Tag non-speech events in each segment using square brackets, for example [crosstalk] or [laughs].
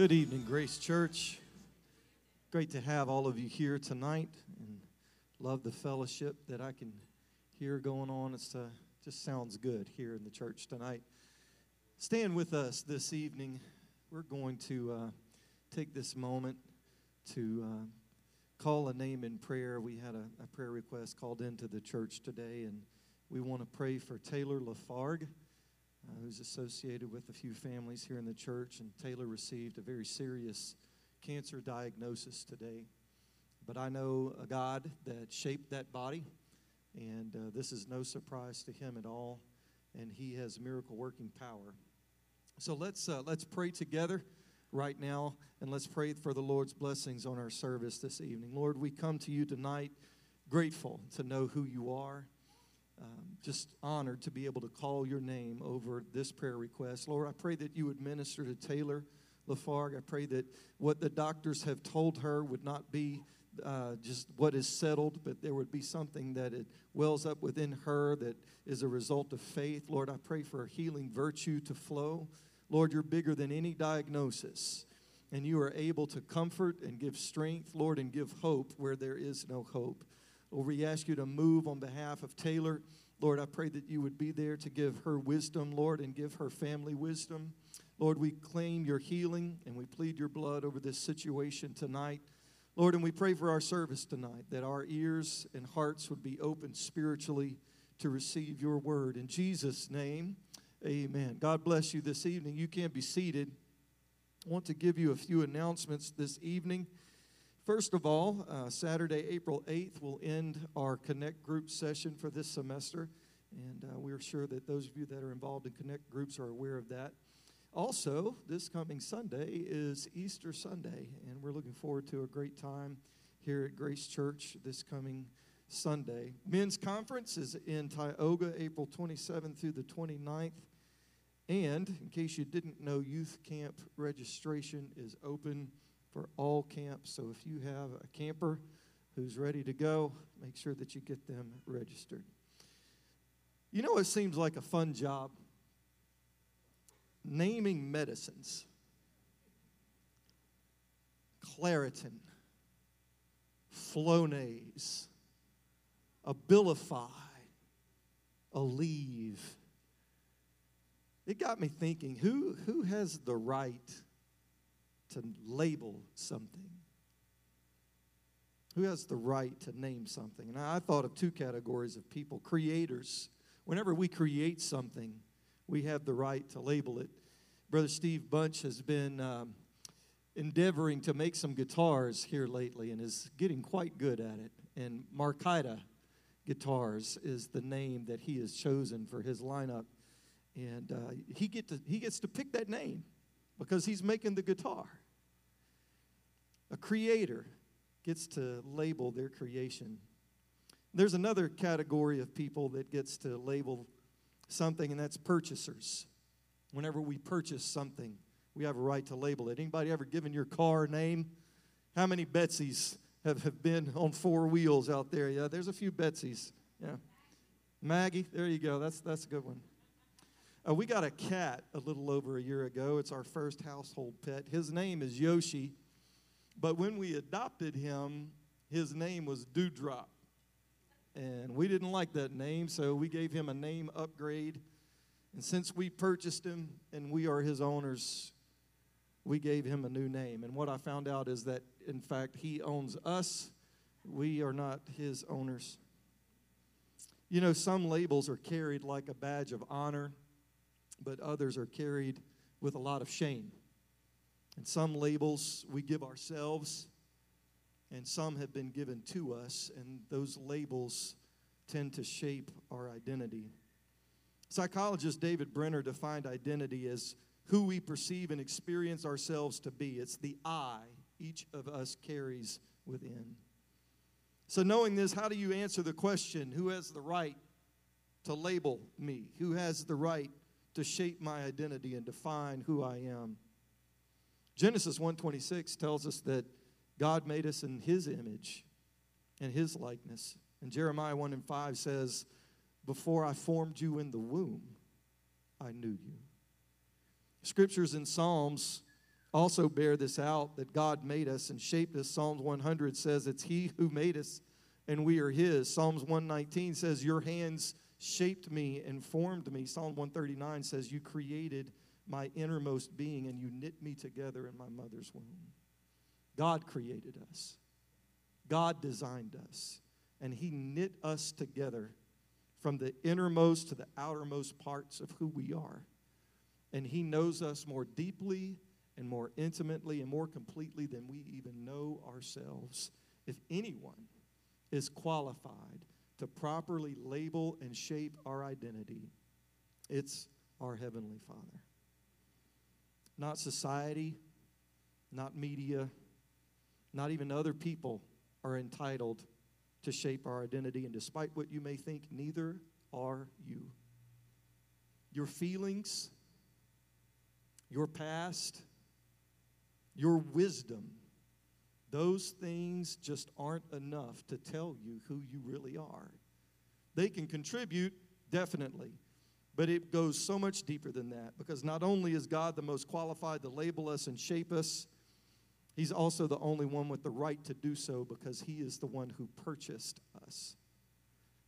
Good evening, Grace Church. Great to have all of you here tonight, and love the fellowship that I can hear going on. It's uh, just sounds good here in the church tonight. Stand with us this evening. We're going to uh, take this moment to uh, call a name in prayer. We had a, a, prayer request called into the church today, and we want to pray for Taylor Lafargue uh, who's associated with a few families here in the church. And Taylor received a very serious cancer diagnosis today. But I know a God that shaped that body, and uh, this is no surprise to him at all. And he has miracle working power. So let's, uh, let's pray together right now, and let's pray for the Lord's blessings on our service this evening. Lord, we come to you tonight grateful to know who you are um, just honored to be able to call your name over this prayer request. Lord, I pray that you would minister to Taylor Lafargue. I pray that what the doctors have told her would not be uh, just what is settled, but there would be something that it wells up within her that is a result of faith. Lord, I pray for a healing virtue to flow. Lord, you're bigger than any diagnosis, and you are able to comfort and give strength, Lord, and give hope where there is no hope. Lord, we ask you to move on behalf of Taylor. Lord, I pray that you would be there to give her wisdom, Lord, and give her family wisdom. Lord, we claim your healing and we plead your blood over this situation tonight. Lord, and we pray for our service tonight that our ears and hearts would be open spiritually to receive your word. In Jesus' name, amen. God bless you this evening. You can be seated. I want to give you a few announcements this evening. First of all, uh, Saturday, April 8th, will end our Connect Group session for this semester. And uh, we're sure that those of you that are involved in Connect Groups are aware of that. Also, this coming Sunday is Easter Sunday, and we're looking forward to a great time here at Grace Church this coming Sunday. Men's Conference is in Tioga, April 27th through the 29th. And in case you didn't know, youth camp registration is open for all camps. So if you have a camper who's ready to go, make sure that you get them registered. You know, it seems like a fun job naming medicines Claritin, Flonase, Abilify, Aleve. It got me thinking who, who has the right to label something? Who has the right to name something? And I thought of two categories of people creators. Whenever we create something, we have the right to label it. Brother Steve Bunch has been um, endeavoring to make some guitars here lately and is getting quite good at it. And Markita Guitars is the name that he has chosen for his lineup. And uh, he, get to, he gets to pick that name because he's making the guitar. A creator gets to label their creation. There's another category of people that gets to label something, and that's purchasers. Whenever we purchase something, we have a right to label it. Anybody ever given your car a name? How many Betsy's have, have been on four wheels out there? Yeah, there's a few Betsy's. Yeah. Maggie, there you go. That's, that's a good one. Uh, we got a cat a little over a year ago. It's our first household pet. His name is Yoshi. But when we adopted him, his name was Dewdrop. And we didn't like that name, so we gave him a name upgrade. And since we purchased him and we are his owners, we gave him a new name. And what I found out is that, in fact, he owns us. We are not his owners. You know, some labels are carried like a badge of honor, but others are carried with a lot of shame. And some labels we give ourselves, and some have been given to us, and those labels tend to shape our identity. Psychologist David Benner defined identity as who we perceive and experience ourselves to be. It's the I each of us carries within. So, knowing this, how do you answer the question who has the right to label me? Who has the right to shape my identity and define who I am? Genesis 1:26 tells us that God made us in his image and his likeness. And Jeremiah 1 and 5 says, Before I formed you in the womb, I knew you. Scriptures and Psalms also bear this out that God made us and shaped us. Psalms 100 says it's He who made us and we are His. Psalms 119 says, Your hands shaped me and formed me. Psalm 139 says, You created my innermost being and you knit me together in my mother's womb. God created us, God designed us, and He knit us together from the innermost to the outermost parts of who we are. And He knows us more deeply and more intimately and more completely than we even know ourselves. If anyone is qualified to properly label and shape our identity, it's our Heavenly Father. Not society, not media, not even other people are entitled to shape our identity. And despite what you may think, neither are you. Your feelings, your past, your wisdom, those things just aren't enough to tell you who you really are. They can contribute, definitely, but it goes so much deeper than that because not only is God the most qualified to label us and shape us, He's also the only one with the right to do so because He is the one who purchased us.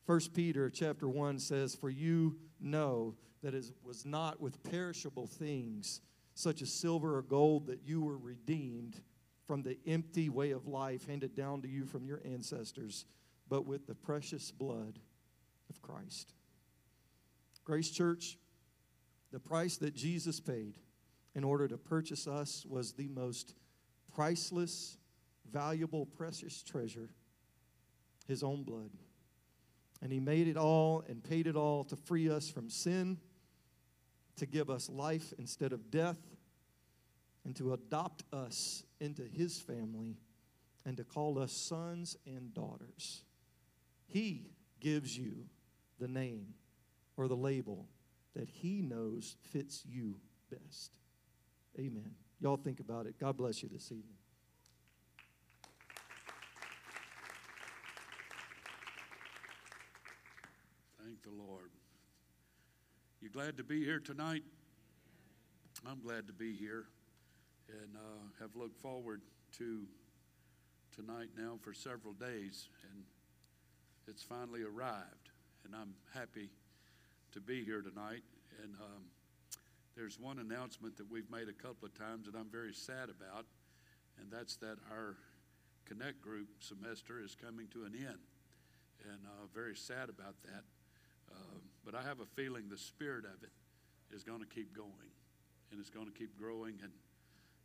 1 Peter chapter 1 says, For you know that it was not with perishable things, such as silver or gold, that you were redeemed from the empty way of life handed down to you from your ancestors, but with the precious blood of Christ. Grace Church, the price that Jesus paid in order to purchase us was the most priceless, valuable, precious treasure his own blood. And he made it all and paid it all to free us from sin, to give us life instead of death, and to adopt us into his family and to call us sons and daughters. He gives you the name or the label that he knows fits you best. Amen. Y'all think about it. God bless you this evening. Thank the Lord. You glad to be here tonight? I'm glad to be here and uh, have looked forward to tonight now for several days, and it's finally arrived, and I'm happy to be here tonight. And um, there's one announcement that we've made a couple of times that I'm very sad about, and that's that our Connect Group semester is coming to an end, and uh, very sad about that. Uh, but I have a feeling the spirit of it is going to keep going, and it's going to keep growing and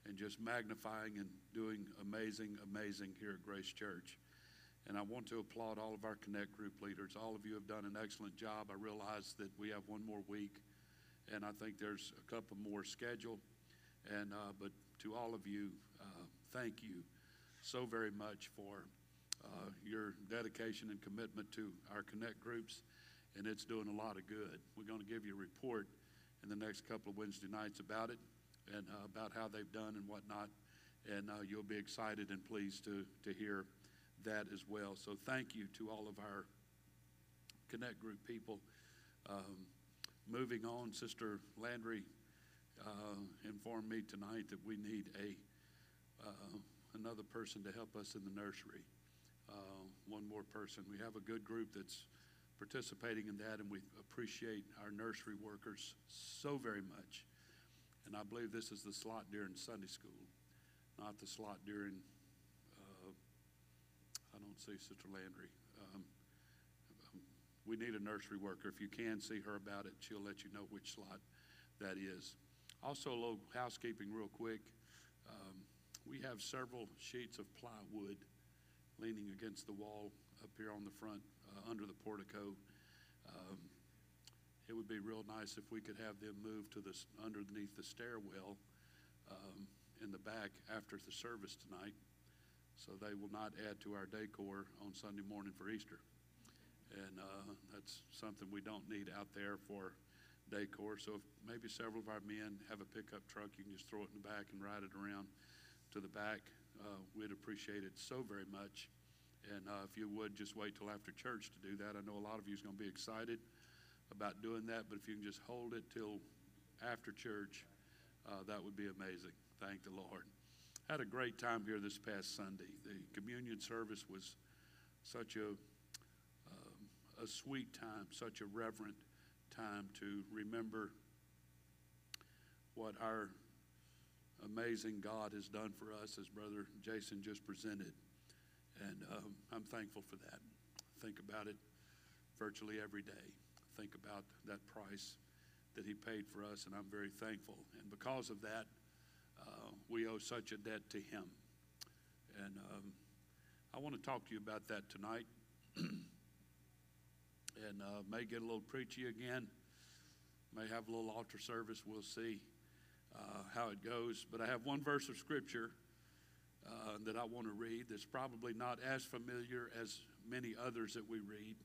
and just magnifying and doing amazing, amazing here at Grace Church. And I want to applaud all of our Connect Group leaders. All of you have done an excellent job. I realize that we have one more week and I think there's a couple more scheduled. And uh, but to all of you, uh, thank you so very much for uh, your dedication and commitment to our Connect groups, and it's doing a lot of good. We're going to give you a report in the next couple of Wednesday nights about it and uh, about how they've done and whatnot, and uh, you'll be excited and pleased to to hear that as well. So thank you to all of our Connect group people. Um, moving on, Sister Landry uh, informed me tonight that we need a uh, another person to help us in the nursery. Uh, one more person. We have a good group that's participating in that, and we appreciate our nursery workers so very much. And I believe this is the slot during Sunday school, not the slot during. Uh, I don't see Sister Landry. Um, we need a nursery worker. If you can see her about it, she'll let you know which slot that is. Also, a little housekeeping, real quick. Um, we have several sheets of plywood leaning against the wall up here on the front uh, under the portico. Um, it would be real nice if we could have them move to this underneath the stairwell um, in the back after the service tonight, so they will not add to our decor on Sunday morning for Easter and uh, that's something we don't need out there for decor. So if maybe several of our men have a pickup truck, you can just throw it in the back and ride it around to the back. Uh, we'd appreciate it so very much. And uh, if you would just wait till after church to do that, I know a lot of you is going to be excited about doing that. But if you can just hold it till after church, uh, that would be amazing. Thank the Lord. Had a great time here this past Sunday. The communion service was such a um, a sweet time, such a reverent time to remember what our amazing God has done for us, as Brother Jason just presented. And um, I'm thankful for that. Think about it virtually every day. Think about that price that He paid for us, and I'm very thankful. And because of that, uh, we owe such a debt to Him. And um, I want to talk to you about that tonight. [clears throat] and uh, may get a little preachy again. May have a little altar service. We'll see uh, how it goes. But I have one verse of Scripture uh, that I want to read that's probably not as familiar as many others that we read.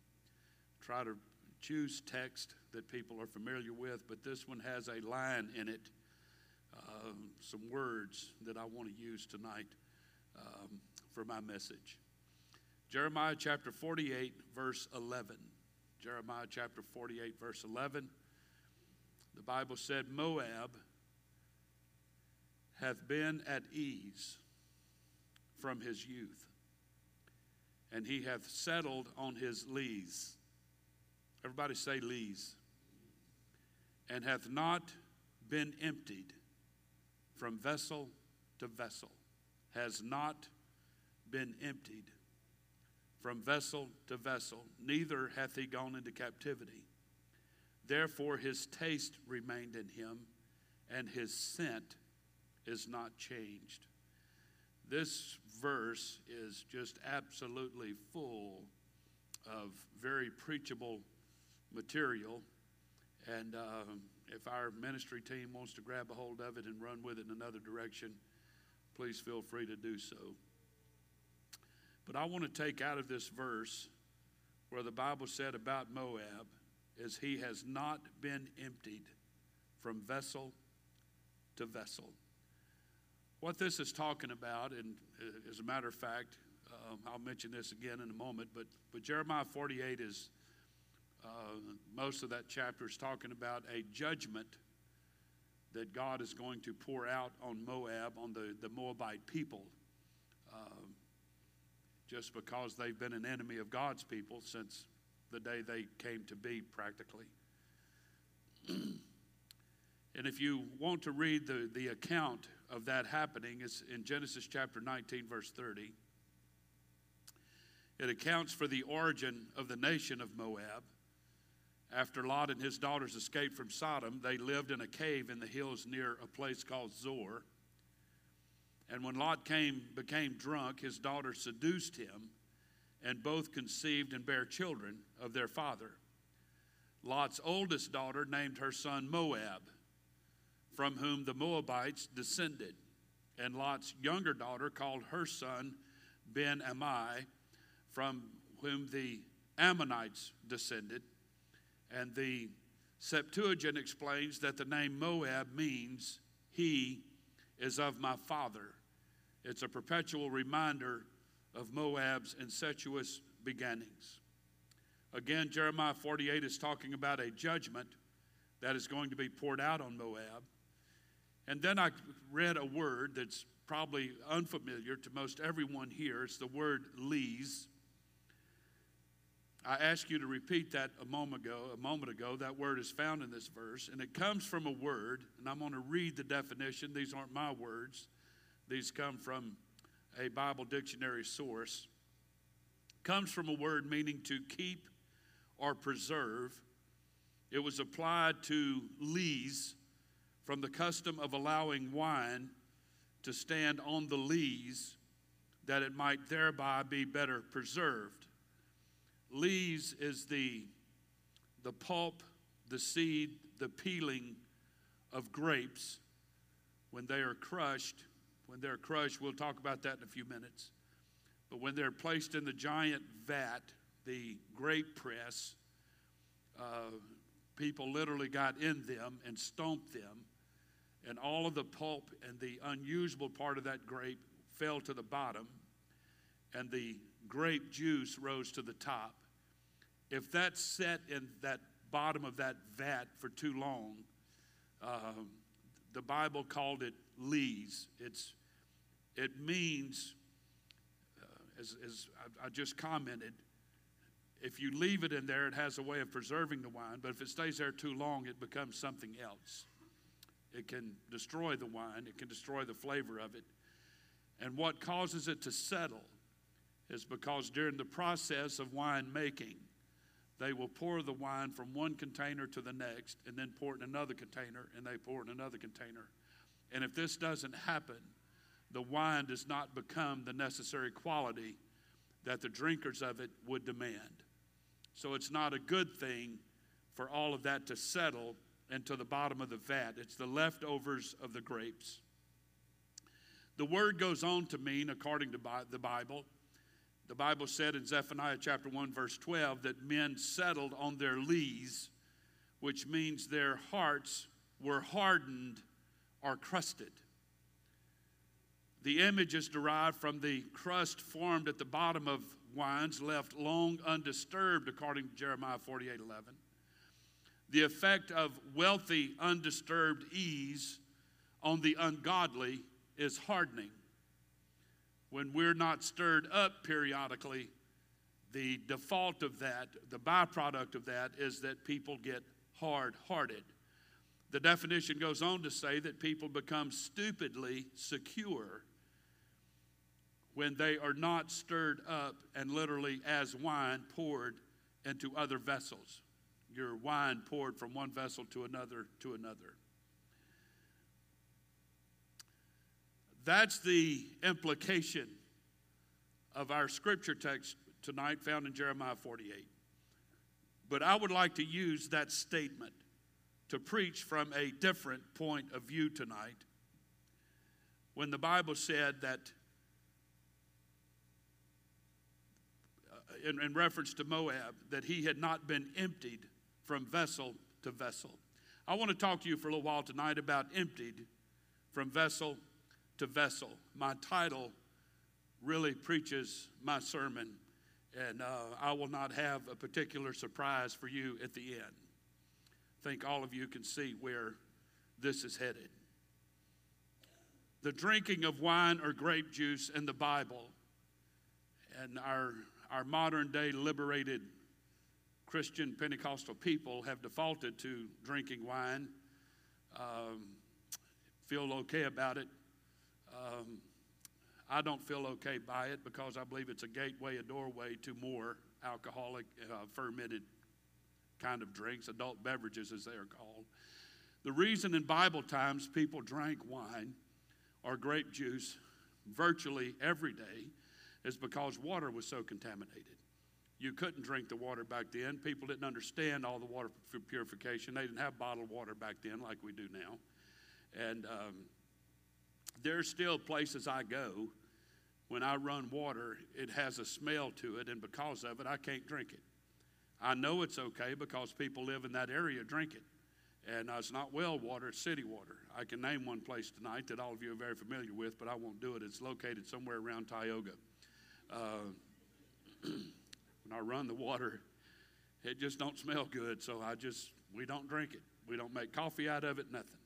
Try to choose text that people are familiar with, but this one has a line in it, uh, some words that I want to use tonight um, for my message. Jeremiah chapter 48, verse 11. Jeremiah chapter 48, verse 11. The Bible said, Moab hath been at ease from his youth, and he hath settled on his lees. Everybody say lees. And hath not been emptied from vessel to vessel, has not been emptied from vessel to vessel, neither hath he gone into captivity. Therefore his taste remained in him, and his scent is not changed. This verse is just absolutely full of very preachable material. And uh, if our ministry team wants to grab a hold of it and run with it in another direction, please feel free to do so. But I want to take out of this verse where the Bible said about Moab is he has not been emptied from vessel to vessel. What this is talking about, and uh, as a matter of fact, um, I'll mention this again in a moment, but, but Jeremiah 48 is, uh, most of that chapter is talking about a judgment that God is going to pour out on Moab, on the, the Moabite people, um, just because they've been an enemy of God's people since the day they came to be, practically. [clears throat] and if you want to read the, the account of that happening, it's in Genesis chapter 19, verse 30. It accounts for the origin of the nation of Moab. After Lot and his daughters escaped from Sodom, they lived in a cave in the hills near a place called Zoar. And when Lot came, became drunk, his daughters seduced him, and both conceived and bare children of their father. Lot's oldest daughter named her son Moab, from whom the Moabites descended. And Lot's younger daughter called her son Ben Ammi, from whom the Ammonites descended. And the Septuagint explains that the name Moab means he is of my father. It's a perpetual reminder of Moab's incestuous beginnings. Again, Jeremiah 48 is talking about a judgment that is going to be poured out on Moab. And then I read a word that's probably unfamiliar to most everyone here. It's the word lees. I asked you to repeat that a moment ago. A moment ago, that word is found in this verse, and it comes from a word. And I'm going to read the definition. These aren't my words; these come from a Bible dictionary source. Comes from a word meaning to keep or preserve. It was applied to lees from the custom of allowing wine to stand on the lees that it might thereby be better preserved. Lees is the, the pulp, the seed, the peeling of grapes when they are crushed. When they're crushed, we'll talk about that in a few minutes. But when they're placed in the giant vat, the grape press, uh, people literally got in them and stomped them, and all of the pulp and the unusable part of that grape fell to the bottom, and the grape juice rose to the top if that's set in that bottom of that vat for too long, uh, the Bible called it lees. It's, it means, uh, as, as I, I just commented, if you leave it in there, it has a way of preserving the wine, but if it stays there too long, it becomes something else. It can destroy the wine, it can destroy the flavor of it. And what causes it to settle is because during the process of wine making, they will pour the wine from one container to the next and then pour it in another container and they pour it in another container. And if this doesn't happen, the wine does not become the necessary quality that the drinkers of it would demand. So it's not a good thing for all of that to settle into the bottom of the vat. It's the leftovers of the grapes. The word goes on to mean, according to the Bible, the Bible said in Zephaniah chapter 1, verse 12, that men settled on their lees, which means their hearts were hardened or crusted. The image is derived from the crust formed at the bottom of wines left long undisturbed, according to Jeremiah 48 11. The effect of wealthy, undisturbed ease on the ungodly is hardening. When we're not stirred up periodically, the default of that, the byproduct of that, is that people get hard hearted. The definition goes on to say that people become stupidly secure when they are not stirred up and literally as wine poured into other vessels. Your wine poured from one vessel to another to another. That's the implication of our scripture text tonight found in Jeremiah 48. But I would like to use that statement to preach from a different point of view tonight. When the Bible said that, uh, in, in reference to Moab, that he had not been emptied from vessel to vessel. I want to talk to you for a little while tonight about emptied from vessel to vessel. My title really preaches my sermon, and uh, I will not have a particular surprise for you at the end. I think all of you can see where this is headed. The drinking of wine or grape juice in the Bible and our, our modern day liberated Christian Pentecostal people have defaulted to drinking wine, um, feel okay about it. Um, I don't feel okay by it because I believe it's a gateway, a doorway to more alcoholic, uh, fermented kind of drinks, adult beverages as they are called. The reason in Bible times people drank wine or grape juice virtually every day is because water was so contaminated. You couldn't drink the water back then. People didn't understand all the water purification. They didn't have bottled water back then like we do now. And um, there's still places I go when I run water, it has a smell to it, and because of it, I can't drink it. I know it's okay because people live in that area drink it. And it's not well water, it's city water. I can name one place tonight that all of you are very familiar with, but I won't do it. It's located somewhere around Tioga. Uh, [clears throat] when I run the water, it just don't smell good, so I just, we don't drink it. We don't make coffee out of it, nothing.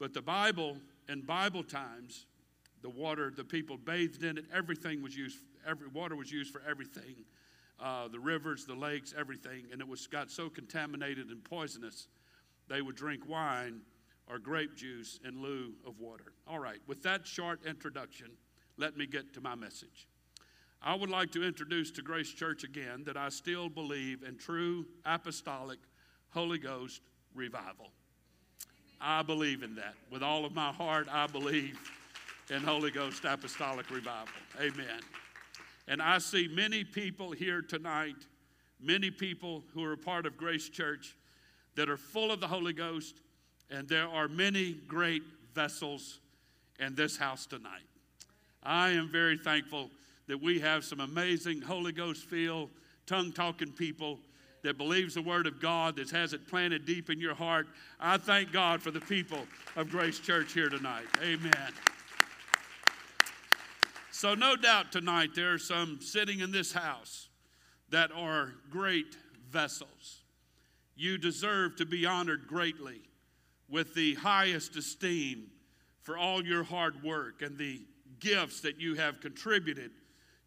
But the Bible, in Bible times, the water, the people bathed in it. Everything was used, every water was used for everything. Uh, the rivers, the lakes, everything. And it was got so contaminated and poisonous, they would drink wine or grape juice in lieu of water. All right, with that short introduction, let me get to my message. I would like to introduce to Grace Church again that I still believe in true apostolic Holy Ghost revival. I believe in that. With all of my heart, I believe in Holy Ghost apostolic revival. Amen. And I see many people here tonight, many people who are a part of Grace Church that are full of the Holy Ghost, and there are many great vessels in this house tonight. I am very thankful that we have some amazing Holy Ghost filled, tongue talking people that believes the Word of God, that has it planted deep in your heart. I thank God for the people of Grace Church here tonight. Amen. So, no doubt tonight there are some sitting in this house that are great vessels. You deserve to be honored greatly with the highest esteem for all your hard work and the gifts that you have contributed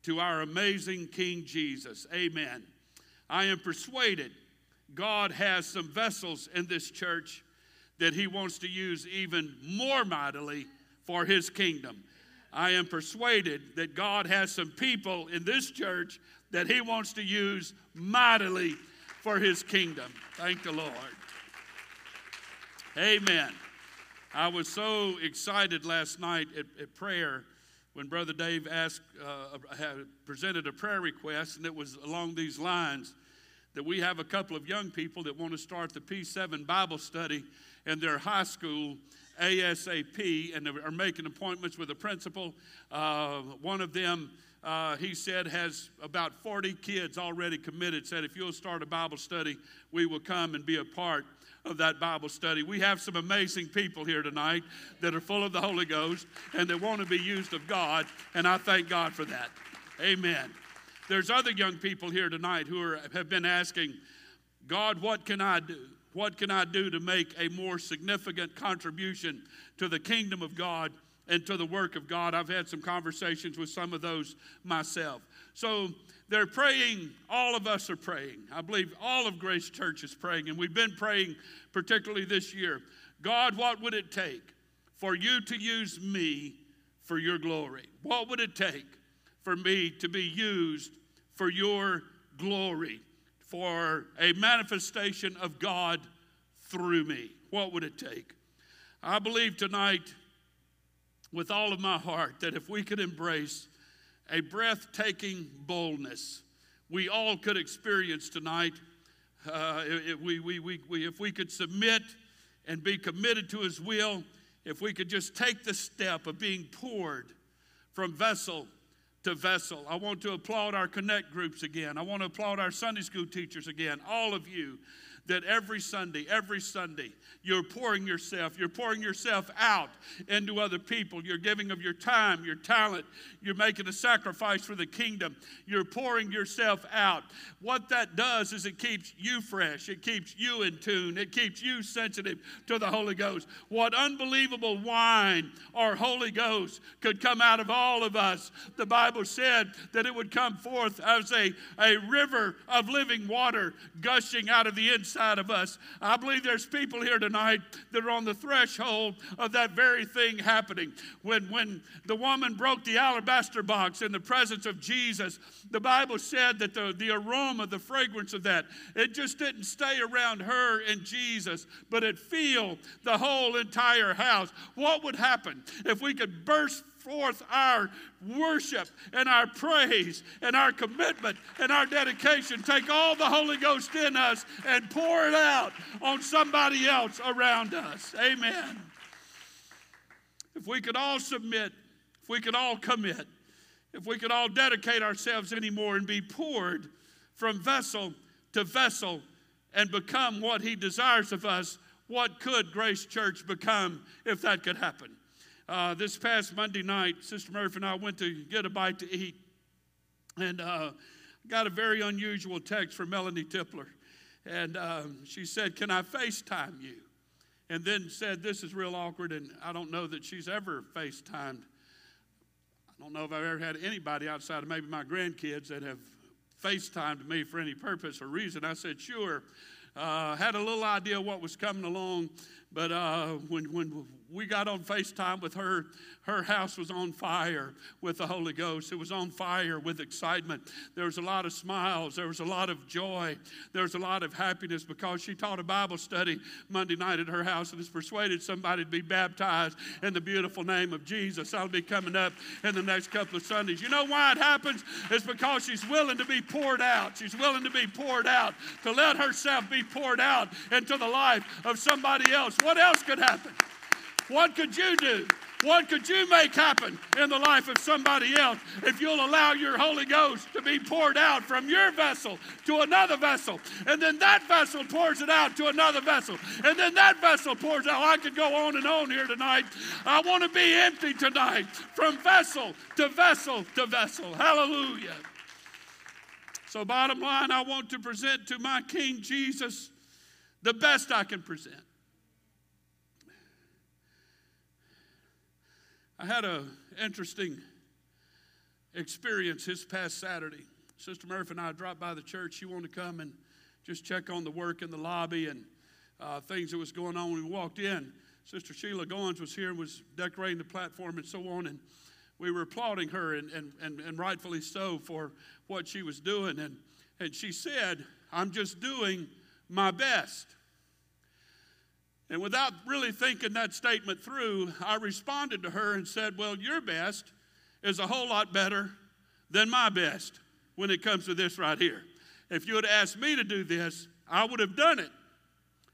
to our amazing King Jesus. Amen. I am persuaded God has some vessels in this church that He wants to use even more mightily for His kingdom. I am persuaded that God has some people in this church that He wants to use mightily for His kingdom. Thank the Lord. Amen. I was so excited last night at, at prayer when Brother Dave asked, uh, presented a prayer request, and it was along these lines that we have a couple of young people that want to start the P7 Bible study in their high school ASAP, and are making appointments with the principal. Uh, one of them, uh, he said, has about 40 kids already committed. Said, if you'll start a Bible study, we will come and be a part of that Bible study. We have some amazing people here tonight that are full of the Holy Ghost and that want to be used of God, and I thank God for that. Amen. There's other young people here tonight who are, have been asking, God, what can I do? What can I do to make a more significant contribution to the kingdom of God and to the work of God? I've had some conversations with some of those myself. So they're praying, all of us are praying. I believe all of Grace Church is praying, and we've been praying particularly this year. God, what would it take for you to use me for your glory? What would it take for me to be used for your glory, for a manifestation of God through me? What would it take? I believe tonight, with all of my heart, that if we could embrace a breathtaking boldness we all could experience tonight uh, if, we, we, we, if we could submit and be committed to His will, if we could just take the step of being poured from vessel to vessel. I want to applaud our connect groups again. I want to applaud our Sunday school teachers again, all of you that every Sunday, every Sunday, you're pouring yourself, you're pouring yourself out into other people. You're giving of your time, your talent, you're making a sacrifice for the kingdom. You're pouring yourself out. What that does is it keeps you fresh, it keeps you in tune, it keeps you sensitive to the Holy Ghost. What unbelievable wine or Holy Ghost could come out of all of us. The Bible said that it would come forth as a, a river of living water gushing out of the inside of us. I believe there's people here tonight that are on the threshold of that very thing happening. When, when the woman broke the alabaster box in the presence of Jesus, the Bible said that the, the aroma, the fragrance of that, it just didn't stay around her and Jesus, but it filled the whole entire house. What would happen if we could burst forth our worship and our praise and our commitment and our dedication. Take all the Holy Ghost in us and pour it out on somebody else around us. Amen. If we could all submit, if we could all commit, if we could all dedicate ourselves anymore and be poured from vessel to vessel and become what He desires of us, what could Grace Church become if that could happen? Uh, this past Monday night, Sister Murphy and I went to get a bite to eat, and uh, got a very unusual text from Melanie Tipler. And uh, she said, Can I FaceTime you? And then said, This is real awkward, and I don't know that she's ever FaceTimed. I don't know if I've ever had anybody outside of maybe my grandkids that have FaceTimed me for any purpose or reason. I said, Sure. Uh, had a little idea what was coming along, but uh, when, when we got on FaceTime with her. Her house was on fire with the Holy Ghost. It was on fire with excitement. There was a lot of smiles. There was a lot of joy. There was a lot of happiness because she taught a Bible study Monday night at her house and has persuaded somebody to be baptized in the beautiful name of Jesus. That'll be coming up in the next couple of Sundays. You know why it happens? It's because she's willing to be poured out. She's willing to be poured out, to let herself be poured out into the life of somebody else. What else could happen? What could you do? What could you make happen in the life of somebody else if you'll allow your Holy Ghost to be poured out from your vessel to another vessel? And then that vessel pours it out to another vessel. And then that vessel pours out. I could go on and on here tonight. I want to be empty tonight from vessel to vessel to vessel. Hallelujah. So, bottom line, I want to present to my King Jesus the best I can present I had an interesting experience this past Saturday. Sister Murphy and I dropped by the church. She wanted to come and just check on the work in the lobby and uh, things that was going on. We walked in, Sister Sheila Goins was here and was decorating the platform and so on. And we were applauding her, and, and, and, and rightfully so, for what she was doing. And, and she said, I'm just doing my best. And without really thinking that statement through, I responded to her and said, Well, your best is a whole lot better than my best when it comes to this right here. If you had asked me to do this, I would have done it.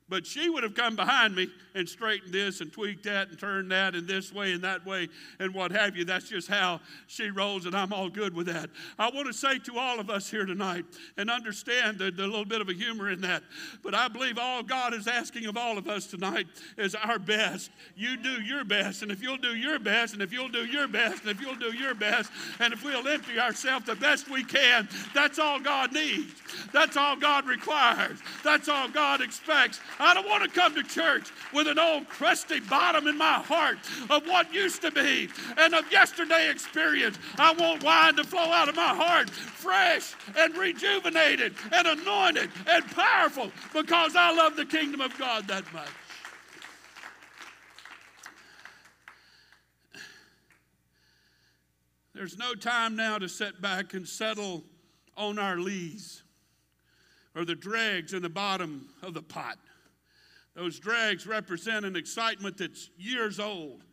But she would have come behind me and straightened this and tweaked that and turned that and this way and that way and what have you. That's just how she rolls, and I'm all good with that. I want to say to all of us here tonight and understand the, the little bit of a humor in that, but I believe all God is asking of all of us tonight is our best. You do your best, and if you'll do your best, and if you'll do your best, and if you'll do your best, and if we'll empty ourselves the best we can, that's all God needs. That's all God requires. That's all God expects. I don't want to come to church with an old crusty bottom in my heart of what used to be and of yesterday experience. I want wine to flow out of my heart fresh and rejuvenated and anointed and powerful because I love the kingdom of God that much. There's no time now to sit back and settle on our lees or the dregs in the bottom of the pot. Those dregs represent an excitement that's years old.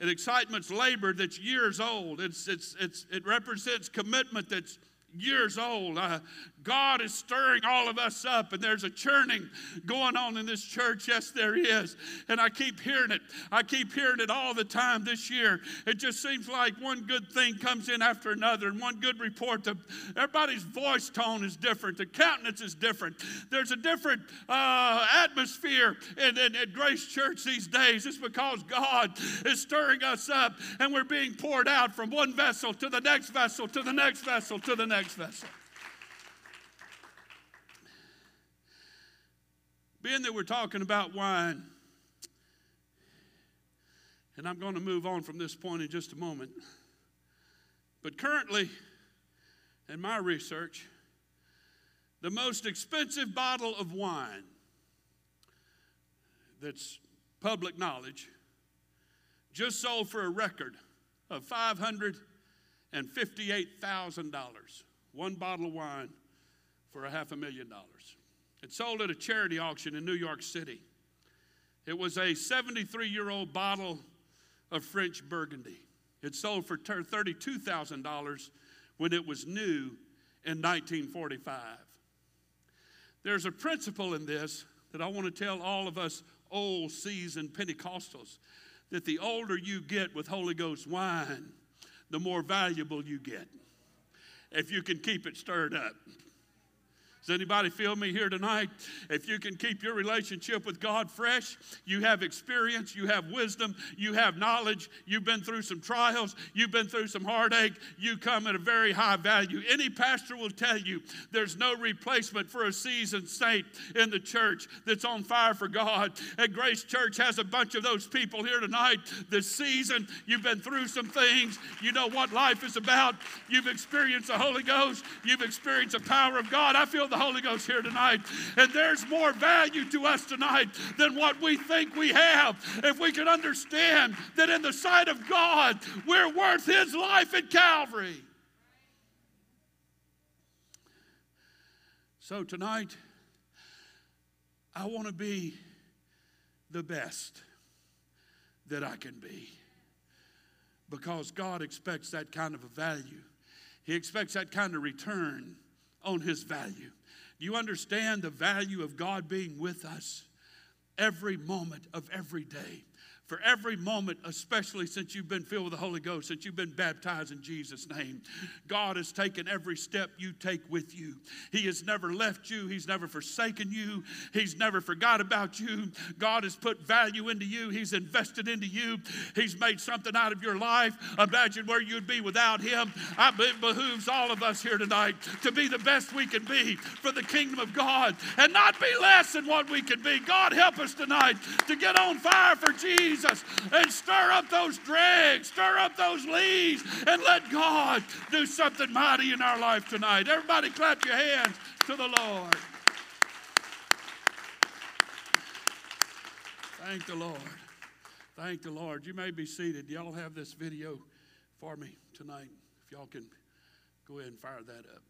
An excitement's labor that's years old. It's, it's, it's, it represents commitment that's years old. Uh, God is stirring all of us up, and there's a churning going on in this church. Yes, there is. And I keep hearing it. I keep hearing it all the time this year. It just seems like one good thing comes in after another, and one good report. The, everybody's voice tone is different, the countenance is different. There's a different uh, atmosphere in, in, in Grace Church these days. It's because God is stirring us up, and we're being poured out from one vessel to the next vessel to the next vessel to the next vessel. Being that we're talking about wine, and I'm going to move on from this point in just a moment, but currently, in my research, the most expensive bottle of wine that's public knowledge just sold for a record of $558,000. One bottle of wine for a half a million dollars. It sold at a charity auction in New York City. It was a 73 year old bottle of French Burgundy. It sold for $32,000 when it was new in 1945. There's a principle in this that I want to tell all of us old seasoned Pentecostals that the older you get with Holy Ghost wine, the more valuable you get if you can keep it stirred up. Does anybody feel me here tonight? If you can keep your relationship with God fresh, you have experience, you have wisdom, you have knowledge, you've been through some trials, you've been through some heartache, you come at a very high value. Any pastor will tell you there's no replacement for a seasoned saint in the church that's on fire for God. And Grace Church has a bunch of those people here tonight. This season, you've been through some things, you know what life is about, you've experienced the Holy Ghost, you've experienced the power of God. I feel the Holy Ghost here tonight. And there's more value to us tonight than what we think we have. If we could understand that in the sight of God, we're worth His life at Calvary. So tonight, I want to be the best that I can be because God expects that kind of a value. He expects that kind of return on His value. Do you understand the value of God being with us every moment of every day? For every moment, especially since you've been filled with the Holy Ghost, since you've been baptized in Jesus' name. God has taken every step you take with you. He has never left you, He's never forsaken you, He's never forgot about you. God has put value into you, He's invested into you, He's made something out of your life. Imagine where you'd be without Him. I, it behooves all of us here tonight to be the best we can be for the kingdom of God and not be less than what we can be. God, help us tonight to get on fire for Jesus Jesus, and stir up those dregs, stir up those leaves, and let God do something mighty in our life tonight. Everybody, clap your hands to the Lord. Thank the Lord. Thank the Lord. You may be seated. Y'all have this video for me tonight. If y'all can go ahead and fire that up.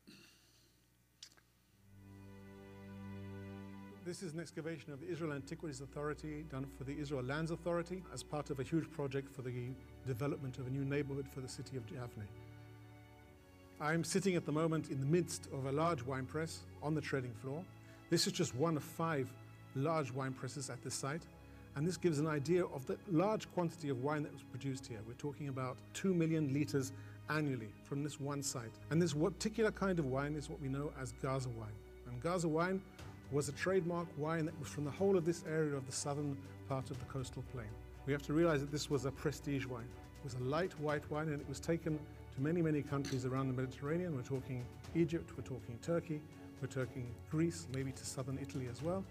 This is an excavation of the Israel Antiquities Authority done for the Israel Lands Authority as part of a huge project for the development of a new neighborhood for the city of Yavne. I'm sitting at the moment in the midst of a large wine press on the treading floor. This is just one of five large wine presses at this site. And this gives an idea of the large quantity of wine that was produced here. We're talking about 2 million litres annually from this one site. And this particular kind of wine is what we know as Gaza wine. And Gaza wine was a trademark wine that was from the whole of this area of the southern part of the coastal plain. We have to realize that this was a prestige wine. It was a light white wine and it was taken to many, many countries around the Mediterranean. We're talking Egypt, we're talking Turkey, we're talking Greece, maybe to southern Italy as well.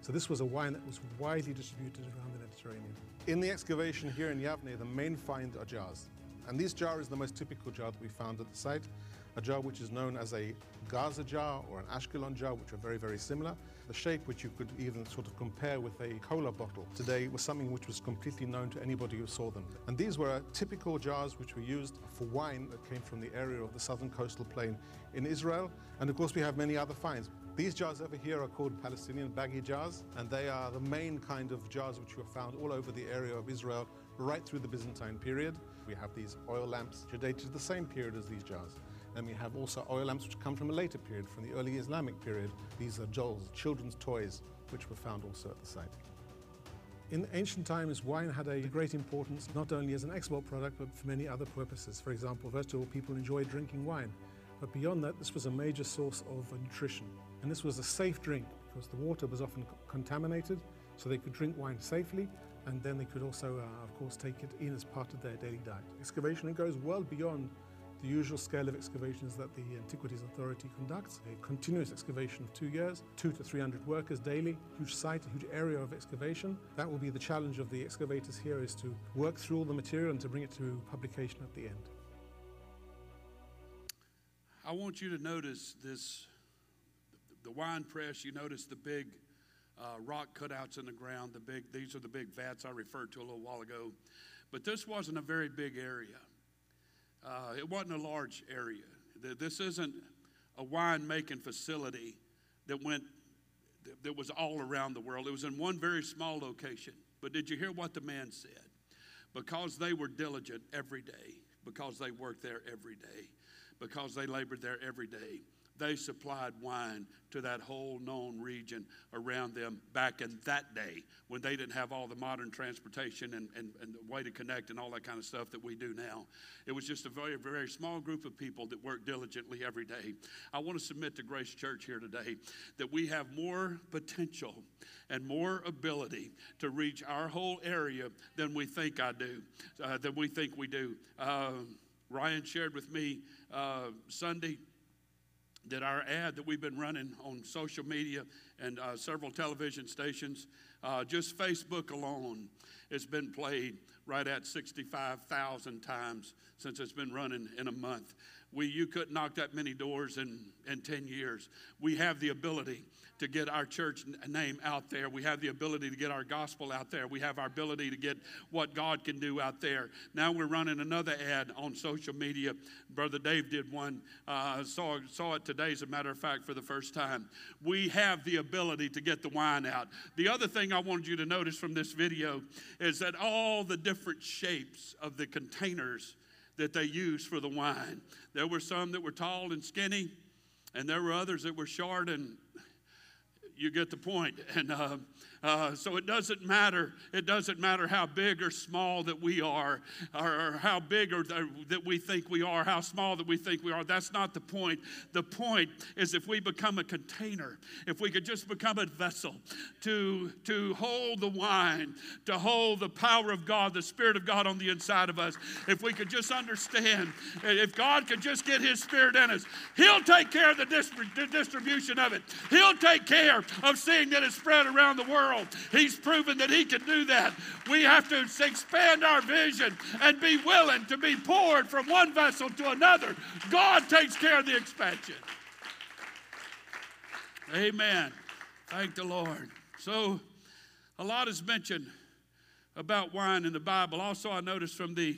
So this was a wine that was widely distributed around the Mediterranean. In the excavation here in Yavne, the main find are jars. And this jar is the most typical jar that we found at the site, a jar which is known as a Gaza jar or an Ashkelon jar, which are very, very similar. The shape, which you could even sort of compare with a cola bottle today, was something which was completely known to anybody who saw them. And these were typical jars which were used for wine that came from the area of the southern coastal plain in Israel. And of course, we have many other finds. These jars over here are called Palestinian baggi jars, and they are the main kind of jars which were found all over the area of Israel right through the Byzantine period. We have these oil lamps which are dated to the same period as these jars. And we have also oil lamps which come from a later period, from the early Islamic period. These are jewels, children's toys, which were found also at the site. In ancient times, wine had a great importance, not only as an export product, but for many other purposes. For example, first of all, people enjoyed drinking wine. But beyond that, this was a major source of nutrition. And this was a safe drink because the water was often contaminated, so they could drink wine safely, and then they could also, uh, of course, take it in as part of their daily diet. Excavation goes well beyond the usual scale of excavations that the Antiquities Authority conducts. A continuous excavation of two years, two to 300 workers daily, huge site, a huge area of excavation. That will be the challenge of the excavators here is to work through all the material and to bring it to publication at the end. I want you to notice this the wine press, you notice the big uh, rock cutouts in the ground. The big, these are the big vats I referred to a little while ago. But this wasn't a very big area. Uh, it wasn't a large area. This isn't a wine making facility that went that was all around the world. It was in one very small location. But did you hear what the man said? Because they were diligent every day, because they worked there every day, because they labored there every day, they supplied wine to that whole known region around them back in that day when they didn't have all the modern transportation and, and, and the way to connect and all that kind of stuff that we do now. It was just a very, very small group of people that worked diligently every day. I want to submit to Grace Church here today that we have more potential and more ability to reach our whole area than we think I do, uh, than we think we do. Uh, Ryan shared with me uh, Sunday that our ad that we've been running on social media and uh, several television stations, uh, just Facebook alone, it's been played right at 65,000 times since it's been running in a month. We, you couldn't knock that many doors in, in 10 years. We have the ability to get our church name out there. We have the ability to get our gospel out there. We have our ability to get what God can do out there. Now we're running another ad on social media. Brother Dave did one. Uh, saw saw it today, as a matter of fact, for the first time. We have the ability to get the wine out. The other thing I wanted you to notice from this video is that all the different shapes of the containers that they used for the wine. There were some that were tall and skinny, and there were others that were short and you get the point. And uh, uh, so it doesn't matter. It doesn't matter how big or small that we are, or, or how big or th- that we think we are, how small that we think we are. That's not the point. The point is if we become a container, if we could just become a vessel to, to hold the wine, to hold the power of God, the Spirit of God on the inside of us, if we could just understand, if God could just get His Spirit in us, He'll take care of the, the distribution of it. He'll take care of seeing that it's spread around the world. He's proven that He can do that. We have to expand our vision and be willing to be poured from one vessel to another. God takes care of the expansion. Amen. Thank the Lord. So, a lot is mentioned about wine in the Bible. Also, I noticed from the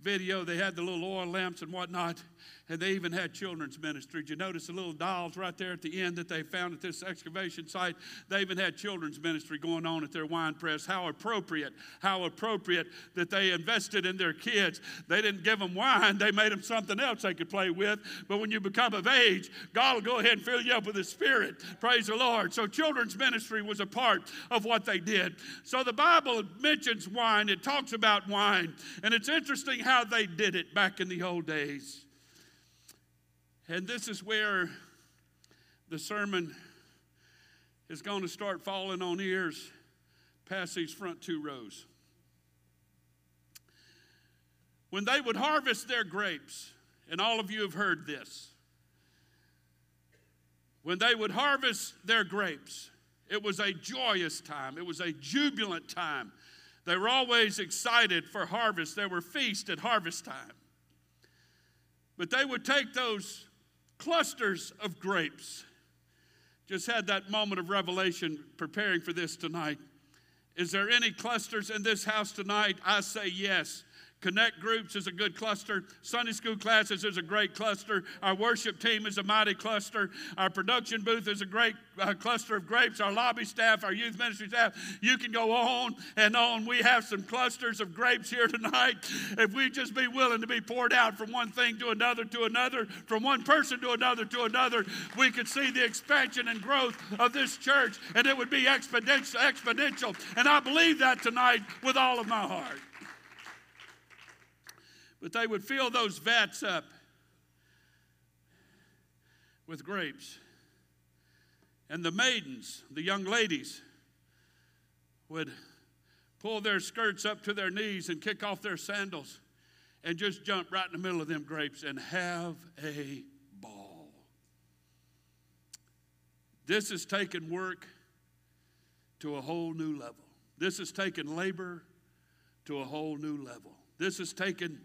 video they had the little oil lamps and whatnot and they even had children's ministry. Did you notice the little dolls right there at the end that they found at this excavation site? They even had children's ministry going on at their wine press. How appropriate, how appropriate that they invested in their kids. They didn't give them wine, they made them something else they could play with. But when you become of age, God will go ahead and fill you up with His Spirit. Praise the Lord. So, children's ministry was a part of what they did. So, the Bible mentions wine, it talks about wine, and it's interesting how they did it back in the old days. And this is where the sermon is going to start falling on ears past these front two rows. When they would harvest their grapes, and all of you have heard this, when they would harvest their grapes, it was a joyous time, it was a jubilant time. They were always excited for harvest. There were feasts at harvest time. But they would take those clusters of grapes. Just had that moment of revelation preparing for this tonight. Is there any clusters in this house tonight? I say yes. Connect groups is a good cluster. Sunday school classes is a great cluster. Our worship team is a mighty cluster. Our production booth is a great uh, cluster of grapes. Our lobby staff, our youth ministry staff, you can go on and on. We have some clusters of grapes here tonight. If we just be willing to be poured out from one thing to another to another, from one person to another to another, we could see the expansion and growth of this church, and it would be exponential. exponential. And I believe that tonight with all of my heart. But they would fill those vats up with grapes. And the maidens, the young ladies, would pull their skirts up to their knees and kick off their sandals and just jump right in the middle of them grapes and have a ball. This has taken work to a whole new level. This has taken labor to a whole new level. This has taken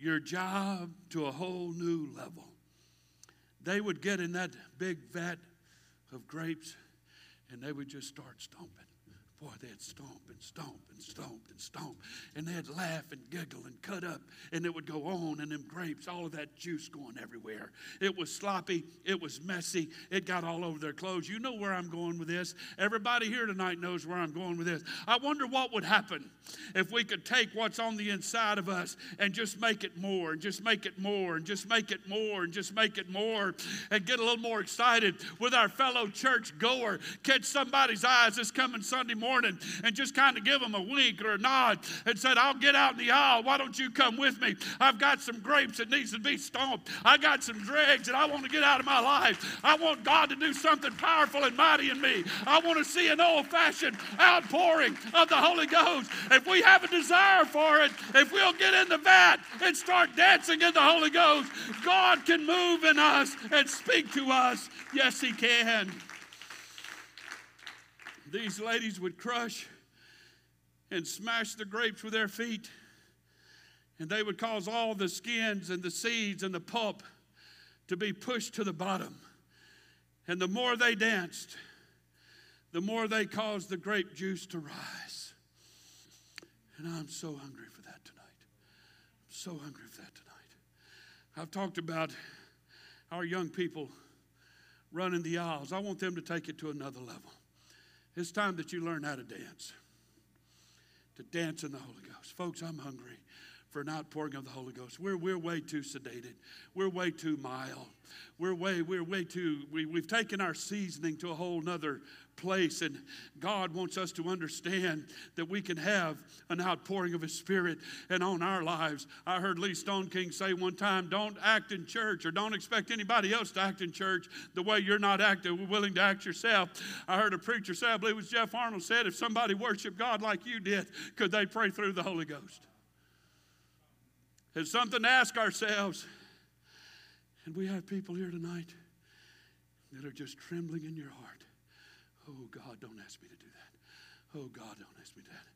your job to a whole new level. They would get in that big vat of grapes and they would just start stomping. Boy, they'd stomp and stomp and stomp and stomp. And they'd laugh and giggle and cut up. And it would go on, and them grapes, all of that juice going everywhere. It was sloppy. It was messy. It got all over their clothes. You know where I'm going with this. Everybody here tonight knows where I'm going with this. I wonder what would happen if we could take what's on the inside of us and just make it more, and just make it more, and just make it more, and just make it more, and get a little more excited with our fellow church goer. Catch somebody's eyes this coming Sunday morning morning and just kind of give them a wink or a nod and said, I'll get out in the aisle. Why don't you come with me? I've got some grapes that needs to be stomped. I got some dregs that I want to get out of my life. I want God to do something powerful and mighty in me. I want to see an old fashioned outpouring of the Holy Ghost. If we have a desire for it, if we'll get in the vat and start dancing in the Holy Ghost, God can move in us and speak to us. Yes, He can these ladies would crush and smash the grapes with their feet, and they would cause all the skins and the seeds and the pulp to be pushed to the bottom. And the more they danced, the more they caused the grape juice to rise. And I'm so hungry for that tonight. I'm so hungry for that tonight. I've talked about our young people running the aisles. I want them to take it to another level. It's time that you learn how to dance, to dance in the Holy Ghost. Folks, I'm hungry for an outpouring of the Holy Ghost. We're, we're way too sedated. We're way too mild. We're way, we're way too, we, we've taken our seasoning to a whole nother place. And God wants us to understand that we can have an outpouring of His Spirit and on our lives. I heard Lee Stoneking say one time, don't act in church or don't expect anybody else to act in church the way you're not acting, willing to act yourself. I heard a preacher say, I believe it was Jeff Arnold said, if somebody worshiped God like you did, could they pray through the Holy Ghost? It's something to ask ourselves. And we have people here tonight that are just trembling in your heart Oh, God, don't ask me to do that. Oh, God, don't ask me to do that.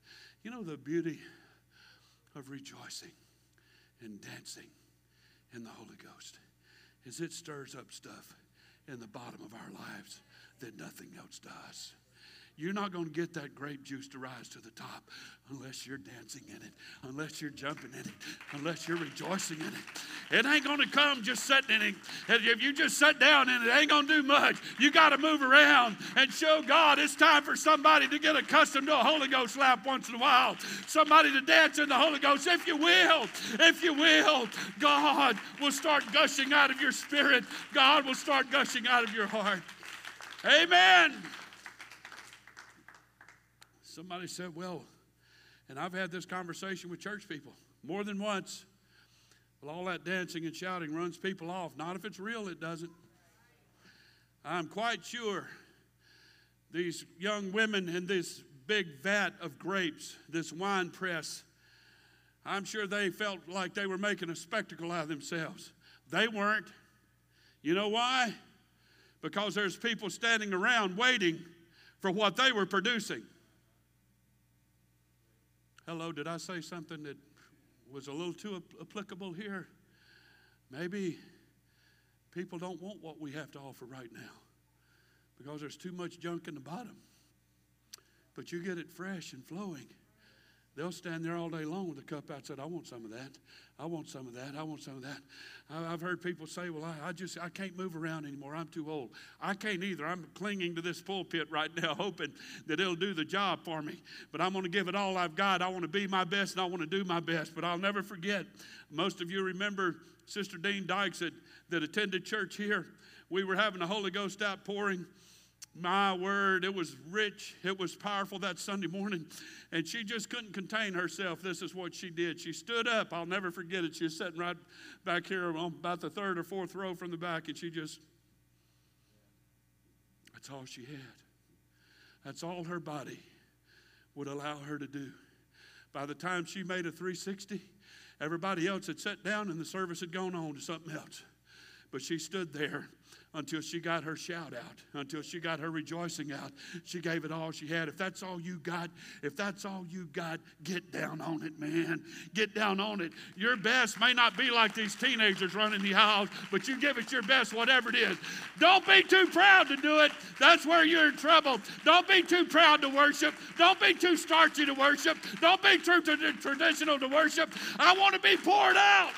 You know the beauty of rejoicing and dancing in the Holy Ghost is it stirs up stuff in the bottom of our lives that nothing else does. You're not going to get that grape juice to rise to the top unless you're dancing in it, unless you're jumping in it, unless you're rejoicing in it. It ain't going to come just sitting in it. If you just sit down it, it ain't going to do much. You got to move around and show God it's time for somebody to get accustomed to a Holy Ghost lap once in a while. Somebody to dance in the Holy Ghost. If you will, if you will, God will start gushing out of your spirit. God will start gushing out of your heart. Amen. Somebody said, Well, and I've had this conversation with church people more than once. Well, all that dancing and shouting runs people off. Not if it's real, it doesn't. I'm quite sure these young women in this big vat of grapes, this wine press, I'm sure they felt like they were making a spectacle out of themselves. They weren't. You know why? Because there's people standing around waiting for what they were producing. Hello, did I say something that was a little too applicable here? Maybe people don't want what we have to offer right now because there's too much junk in the bottom. But you get it fresh and flowing. They'll stand there all day long with a cup out said, I want some of that. I want some of that. I want some of that. I've heard people say, well, I, I, just, I can't move around anymore. I'm too old. I can't either. I'm clinging to this pulpit right now, [laughs] hoping that it'll do the job for me. But I'm going to give it all I've got. I want to be my best and I want to do my best. But I'll never forget, most of you remember Sister Dean Dykes that, that attended church here. We were having a Holy Ghost outpouring my word, it was rich, it was powerful that Sunday morning. And she just couldn't contain herself. This is what she did. She stood up. I'll never forget it. She was sitting right back here on about the third or fourth row from the back, and she just, that's all she had. That's all her body would allow her to do. By the time she made a 360, everybody else had sat down and the service had gone on to something else. But she stood there until she got her shout out, until she got her rejoicing out. She gave it all she had. If that's all you got, if that's all you got, get down on it, man. Get down on it. Your best may not be like these teenagers running the aisles, but you give it your best, whatever it is. Don't be too proud to do it. That's where you're in trouble. Don't be too proud to worship. Don't be too starchy to worship. Don't be too traditional to worship. I want to be poured out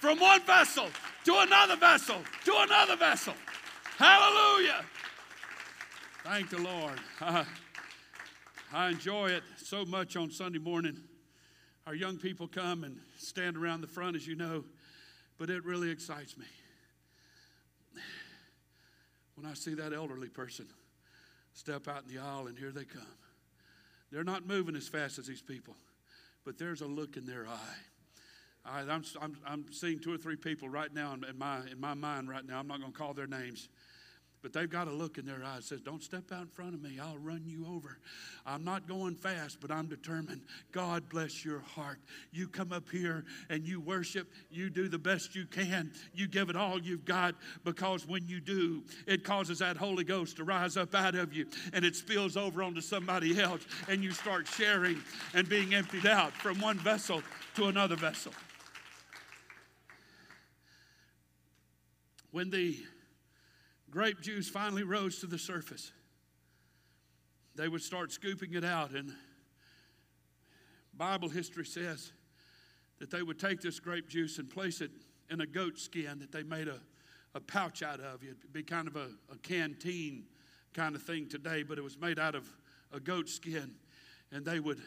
from one vessel to another vessel, to another vessel. Hallelujah. Thank the Lord. I, [laughs] I enjoy it so much on Sunday morning. Our young people come and stand around the front, as you know, but it really excites me when I see that elderly person step out in the aisle and here they come. They're not moving as fast as these people, but there's a look in their eye I'm, I'm, I'm seeing two or three people right now in, my, in my mind right now. I'm not going to call their names. But they've got a look in their eyes says, Don't step out in front of me. I'll run you over. I'm not going fast, but I'm determined. God bless your heart. You come up here and you worship. You do the best you can. You give it all you've got because when you do, it causes that Holy Ghost to rise up out of you and it spills over onto somebody else and you start sharing and being emptied out from one vessel to another vessel. When the grape juice finally rose to the surface, they would start scooping it out. And Bible history says that they would take this grape juice and place it in a goat skin that they made a, a pouch out of. It'd be kind of a, a canteen kind of thing today, but it was made out of a goat skin. And they would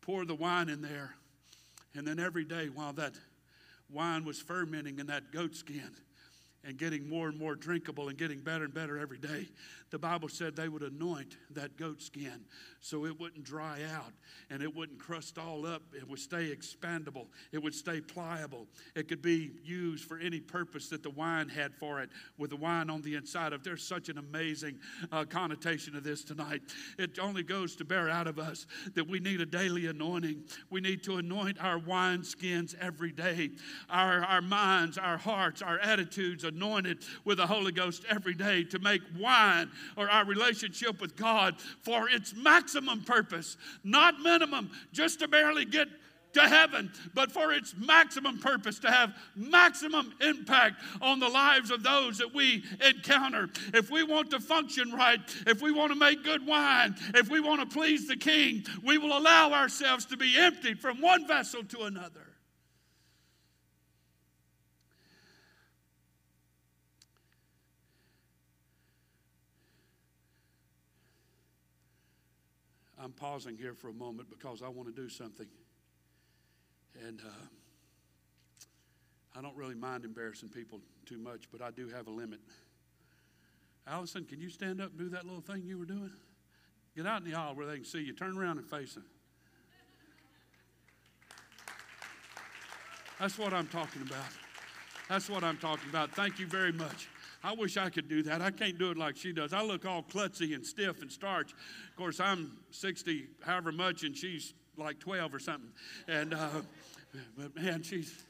pour the wine in there. And then every day while that wine was fermenting in that goat skin, and getting more and more drinkable and getting better and better every day, the Bible said they would anoint that goat skin so it wouldn't dry out and it wouldn't crust all up. It would stay expandable, it would stay pliable. It could be used for any purpose that the wine had for it, with the wine on the inside of. There's such an amazing uh, connotation of this tonight. It only goes to bear out of us that we need a daily anointing. We need to anoint our wine skins every day, our, our minds, our hearts, our attitudes, anointed with the Holy Ghost every day to make wine or our relationship with God for its maximum purpose, not minimum, just to barely get to heaven, but for its maximum purpose to have maximum impact on the lives of those that we encounter. If we want to function right, if we want to make good wine, if we want to please the King, we will allow ourselves to be emptied from one vessel to another. I'm pausing here for a moment because I want to do something. And uh, I don't really mind embarrassing people too much, but I do have a limit. Allison, can you stand up and do that little thing you were doing? Get out in the aisle where they can see you. Turn around and face them. That's what I'm talking about. That's what I'm talking about. Thank you very much. I wish I could do that. I can't do it like she does. I look all klutzy and stiff and starch. Of course, I'm 60, however much, and she's like 12 or something. And, uh, but man, she's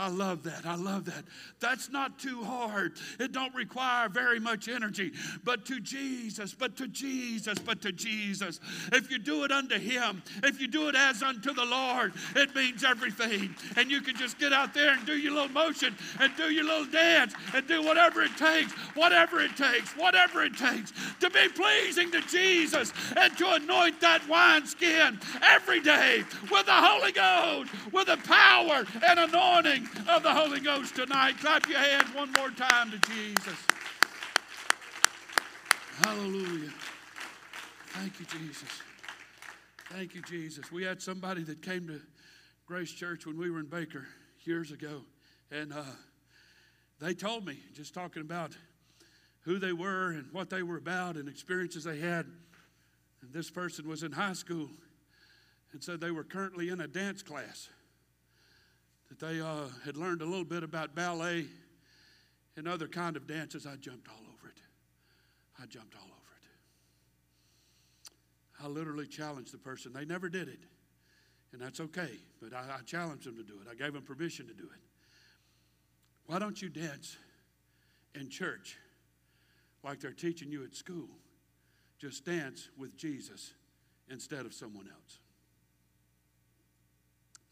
I love that. I love that. That's not too hard. It don't require very much energy. But to Jesus, but to Jesus, but to Jesus. If you do it unto him, if you do it as unto the Lord, it means everything. And you can just get out there and do your little motion and do your little dance and do whatever it takes, whatever it takes, whatever it takes to be pleasing to Jesus and to anoint that wineskin every day with the Holy Ghost, with the power and anointing of the Holy Ghost tonight. Clap your hands one more time to Jesus. Hallelujah. Thank you, Jesus. Thank you, Jesus. We had somebody that came to Grace Church when we were in Baker years ago, and uh, they told me, just talking about who they were and what they were about and experiences they had. And this person was in high school and said they were currently in a dance class that they uh, had learned a little bit about ballet and other kind of dances, I jumped all over it. I jumped all over it. I literally challenged the person. They never did it, and that's okay. But I, I challenged them to do it. I gave them permission to do it. Why don't you dance in church like they're teaching you at school? Just dance with Jesus instead of someone else.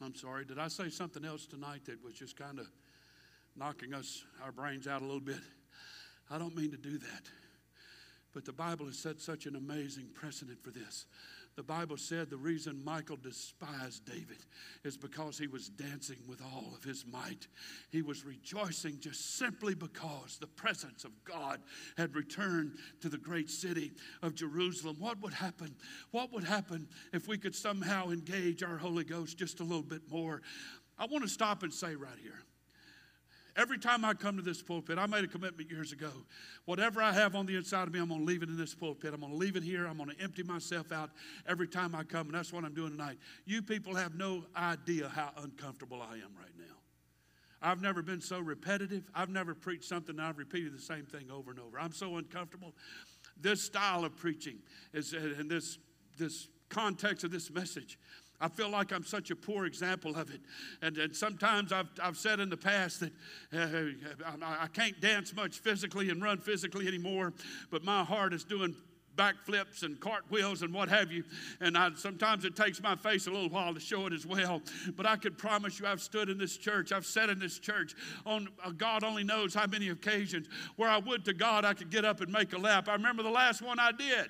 I'm sorry, did I say something else tonight that was just kind of knocking us, our brains out a little bit? I don't mean to do that. But the Bible has set such an amazing precedent for this. The Bible said the reason Michal despised David is because he was dancing with all of his might. He was rejoicing just simply because the presence of God had returned to the great city of Jerusalem. What would happen? What would happen if we could somehow engage our Holy Ghost just a little bit more? I want to stop and say right here Every time I come to this pulpit, I made a commitment years ago. Whatever I have on the inside of me, I'm going to leave it in this pulpit. I'm going to leave it here. I'm going to empty myself out every time I come, and that's what I'm doing tonight. You people have no idea how uncomfortable I am right now. I've never been so repetitive. I've never preached something and I've repeated the same thing over and over. I'm so uncomfortable. This style of preaching is, and this, this context of this message I feel like I'm such a poor example of it. And, and sometimes I've, I've said in the past that uh, I, I can't dance much physically and run physically anymore, but my heart is doing backflips and cartwheels and what have you. And I, sometimes it takes my face a little while to show it as well. But I could promise you, I've stood in this church, I've sat in this church on uh, God only knows how many occasions where I would to God I could get up and make a lap. I remember the last one I did.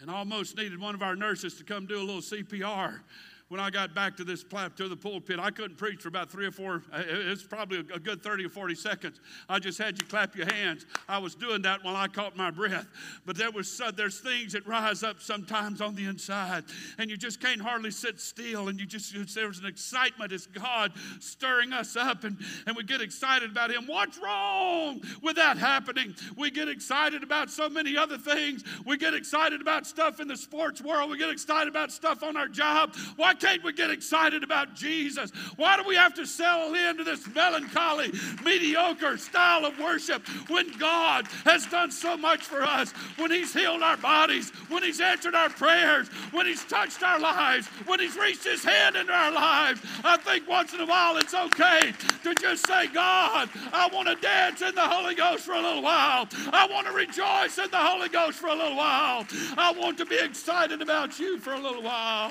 And almost needed one of our nurses to come do a little CPR when I got back to this to the pulpit, I couldn't preach for about three or four, uh, it's probably a good 30 or 40 seconds. I just had you clap your hands. I was doing that while I caught my breath. But there was uh, there's things that rise up sometimes on the inside, and you just can't hardly sit still. And you just, there's an excitement as God stirring us up, and, and we get excited about Him. What's wrong with that happening? We get excited about so many other things. We get excited about stuff in the sports world. We get excited about stuff on our job. Why Why can't we get excited about Jesus? Why do we have to settle into this melancholy, mediocre style of worship when God has done so much for us? When He's healed our bodies, when He's answered our prayers, when He's touched our lives, when He's reached His hand into our lives. I think once in a while it's okay to just say, God, I want to dance in the Holy Ghost for a little while. I want to rejoice in the Holy Ghost for a little while. I want to be excited about you for a little while.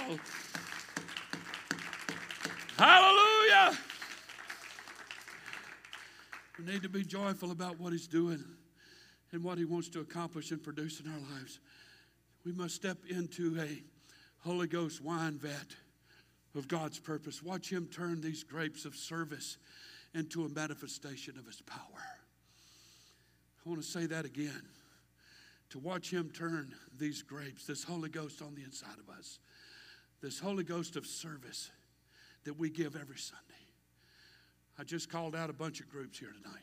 Hallelujah. We need to be joyful about what He's doing and what He wants to accomplish and produce in our lives. We must step into a Holy Ghost wine vat of God's purpose. Watch Him turn these grapes of service into a manifestation of His power. I want to say that again. To watch Him turn these grapes, this Holy Ghost on the inside of us, this Holy Ghost of service that we give every Sunday. I just called out a bunch of groups here tonight.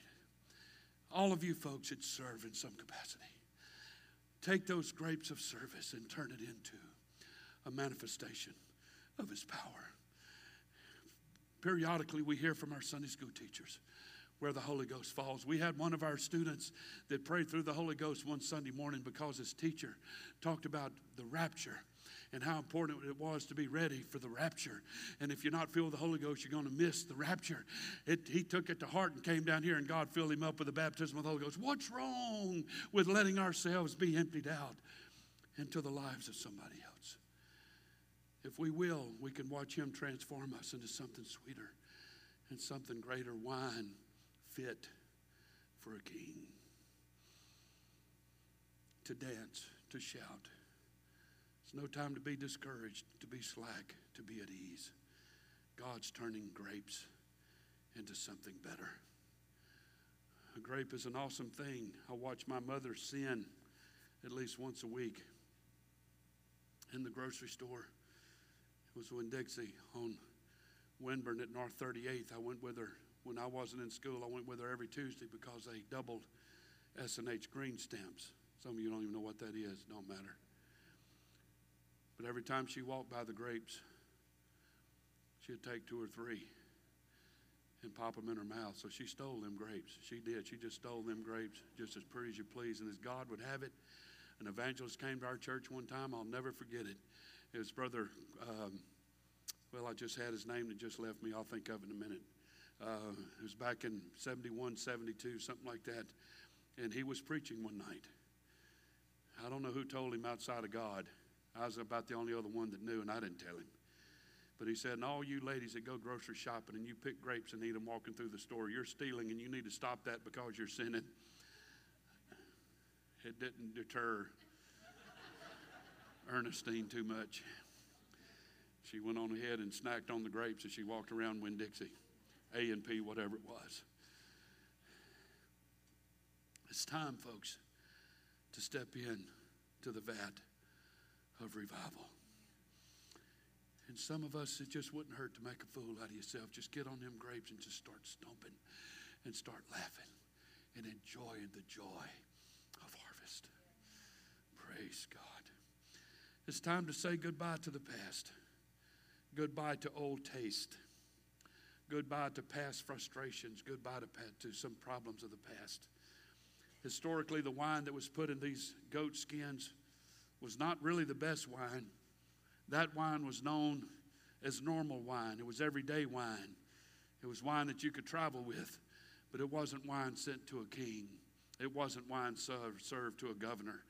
All of you folks that serve in some capacity. Take those grapes of service and turn it into a manifestation of His power. Periodically, we hear from our Sunday school teachers where the Holy Ghost falls. We had one of our students that prayed through the Holy Ghost one Sunday morning because his teacher talked about the rapture and how important it was to be ready for the rapture. And if you're not filled with the Holy Ghost, you're going to miss the rapture. It, he took it to heart and came down here, and God filled him up with the baptism of the Holy Ghost. What's wrong with letting ourselves be emptied out into the lives of somebody else? If we will, we can watch Him transform us into something sweeter and something greater wine fit for a king. To dance, to shout. It's no time to be discouraged, to be slack, to be at ease. God's turning grapes into something better. A grape is an awesome thing. I watch my mother sin at least once a week in the grocery store. It was Winn Dixie on Winbourne at North 38th. I went with her when I wasn't in school. I went with her every Tuesday because they doubled S&H green stamps. Some of you don't even know what that is. Don't matter. But every time she walked by the grapes, she'd take two or three and pop them in her mouth. So she stole them grapes. She did. She just stole them grapes just as pretty as you please. And as God would have it, an evangelist came to our church one time. I'll never forget it. It was Brother, um, well, I just had his name that just left me. I'll think of it in a minute. Uh, it was back in 71, 72, something like that. And he was preaching one night. I don't know who told him outside of God. I was about the only other one that knew, and I didn't tell him. But he said, and all you ladies that go grocery shopping and you pick grapes and eat them walking through the store, you're stealing and you need to stop that because you're sinning. It didn't deter [laughs] Ernestine too much. She went on ahead and snacked on the grapes as she walked around Winn Dixie, A and P, whatever it was. It's time, folks, to step in to the vat of revival. And some of us, it just wouldn't hurt to make a fool out of yourself. Just get on them grapes and just start stomping and start laughing and enjoying the joy of harvest. Praise God. It's time to say goodbye to the past, goodbye to old taste, goodbye to past frustrations, goodbye to, to some problems of the past. Historically, the wine that was put in these goat skins was not really the best wine. That wine was known as normal wine, it was everyday wine. It was wine that you could travel with, but it wasn't wine sent to a king. It wasn't wine served, served to a governor.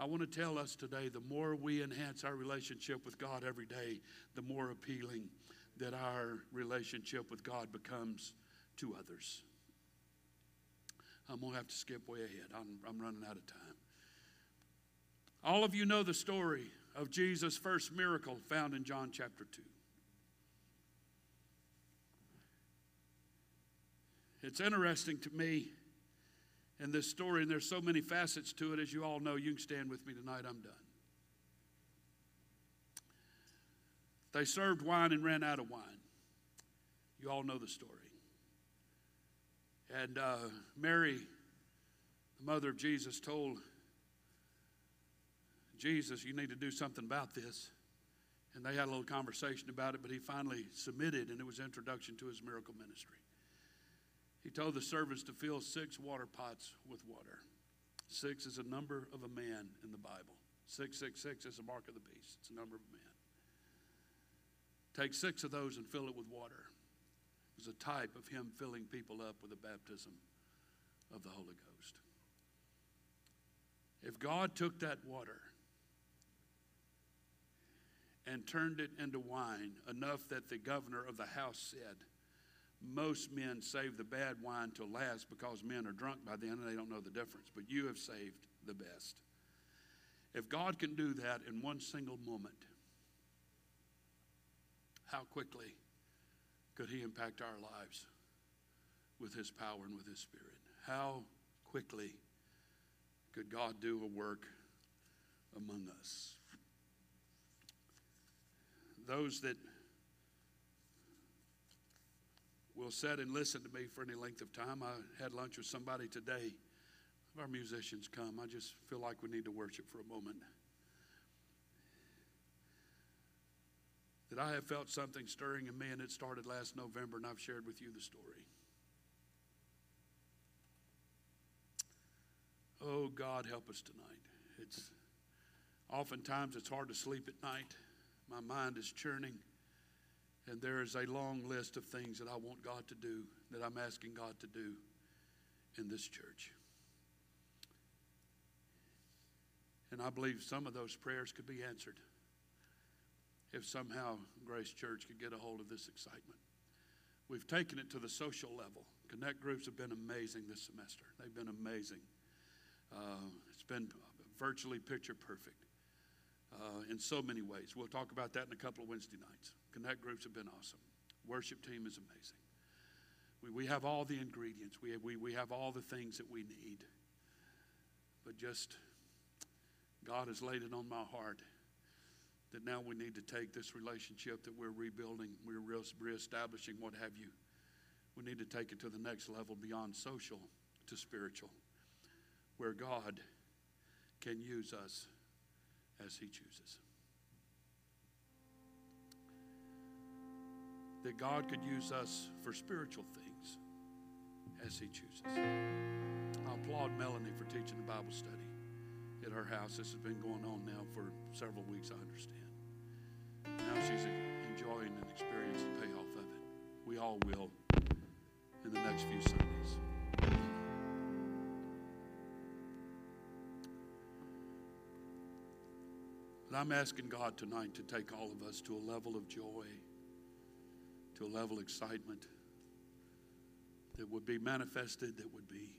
I want to tell us today the more we enhance our relationship with God every day, the more appealing that our relationship with God becomes to others. I'm going to have to skip way ahead. I'm, I'm running out of time. All of you know the story of Jesus' first miracle found in John chapter 2. It's interesting to me in this story, and there's so many facets to it, as you all know. You can stand with me tonight, I'm done. They served wine and ran out of wine. You all know the story. And uh, Mary, the mother of Jesus, told Jesus, you need to do something about this. And they had a little conversation about it, but he finally submitted, and it was introduction to his miracle ministry. He told the servants to fill six water pots with water. Six is a number of a man in the Bible. 666 is a mark of the beast, it's a number of a man. Take six of those and fill it with water. It was a type of him filling people up with the baptism of the Holy Ghost. If God took that water and turned it into wine, enough that the governor of the house said, most men save the bad wine till last because men are drunk by then and they don't know the difference. But you have saved the best. If God can do that in one single moment, how quickly could He impact our lives with His power and with His Spirit? How quickly could God do a work among us? Those that will sit and listen to me for any length of time. I had lunch with somebody today. Our musicians come. I just feel like we need to worship for a moment. That I have felt something stirring in me, and it started last November, and I've shared with you the story. Oh, God, help us tonight. It's oftentimes it's hard to sleep at night. My mind is churning. And there is a long list of things that I want God to do, that I'm asking God to do in this church. And I believe some of those prayers could be answered if somehow Grace Church could get a hold of this excitement. We've taken it to the social level. Connect groups have been amazing this semester. They've been amazing. Uh, it's been virtually picture perfect uh, in so many ways. We'll talk about that in a couple of Wednesday nights. Connect groups have been awesome. Worship team is amazing. We, we have all the ingredients, we have, we, we have all the things that we need. But just, God has laid it on my heart that now we need to take this relationship that we're rebuilding, we're reestablishing, what have you. We need to take it to the next level beyond social to spiritual, where God can use us as He chooses. that God could use us for spiritual things as He chooses. I applaud Melanie for teaching the Bible study at her house. This has been going on now for several weeks, I understand. Now she's enjoying and experiencing the payoff of it. We all will in the next few Sundays. But I'm asking God tonight to take all of us to a level of joy to a level of excitement that would be manifested, that would be.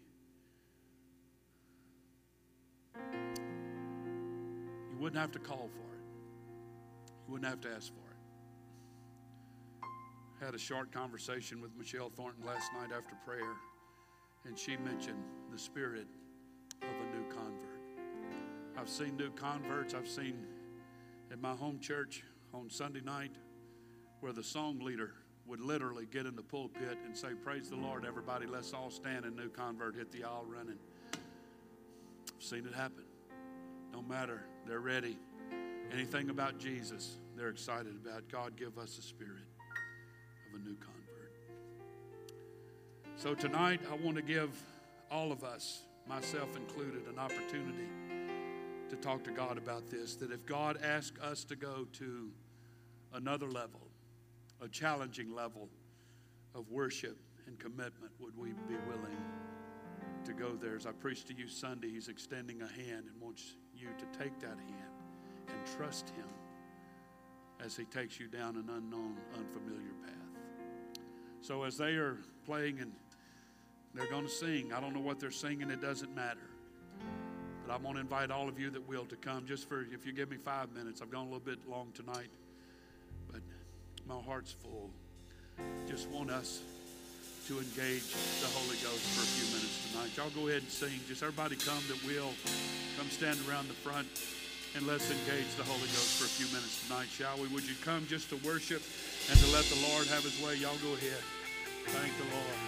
You wouldn't have to call for it, you wouldn't have to ask for it. Had a short conversation with Michelle Thornton last night after prayer, and she mentioned the spirit of a new convert. I've seen new converts, I've seen in my home church on Sunday night where the song leader would literally get in the pulpit and say, Praise the Lord, everybody, let's all stand and new convert hit the aisle running. I've seen it happen. No matter, they're ready. Anything about Jesus, they're excited about. God, give us a spirit of a new convert. So tonight, I want to give all of us, myself included, an opportunity to talk to God about this. That if God asks us to go to another level, a challenging level of worship and commitment, would we be willing to go there? As I preached to you Sunday, He's extending a hand and wants you to take that hand and trust Him as He takes you down an unknown, unfamiliar path. So, as they are playing and they're going to sing, I don't know what they're singing, it doesn't matter. But I'm going to invite all of you that will to come just for, if you give me five minutes. I've gone a little bit long tonight. But my heart's full. Just want us to engage the Holy Ghost for a few minutes tonight. Y'all go ahead and sing. Just everybody come that will. Come stand around the front and let's engage the Holy Ghost for a few minutes tonight, shall we? Would you come just to worship and to let the Lord have his way? Y'all go ahead. Thank the Lord.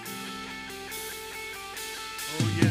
Oh, yes.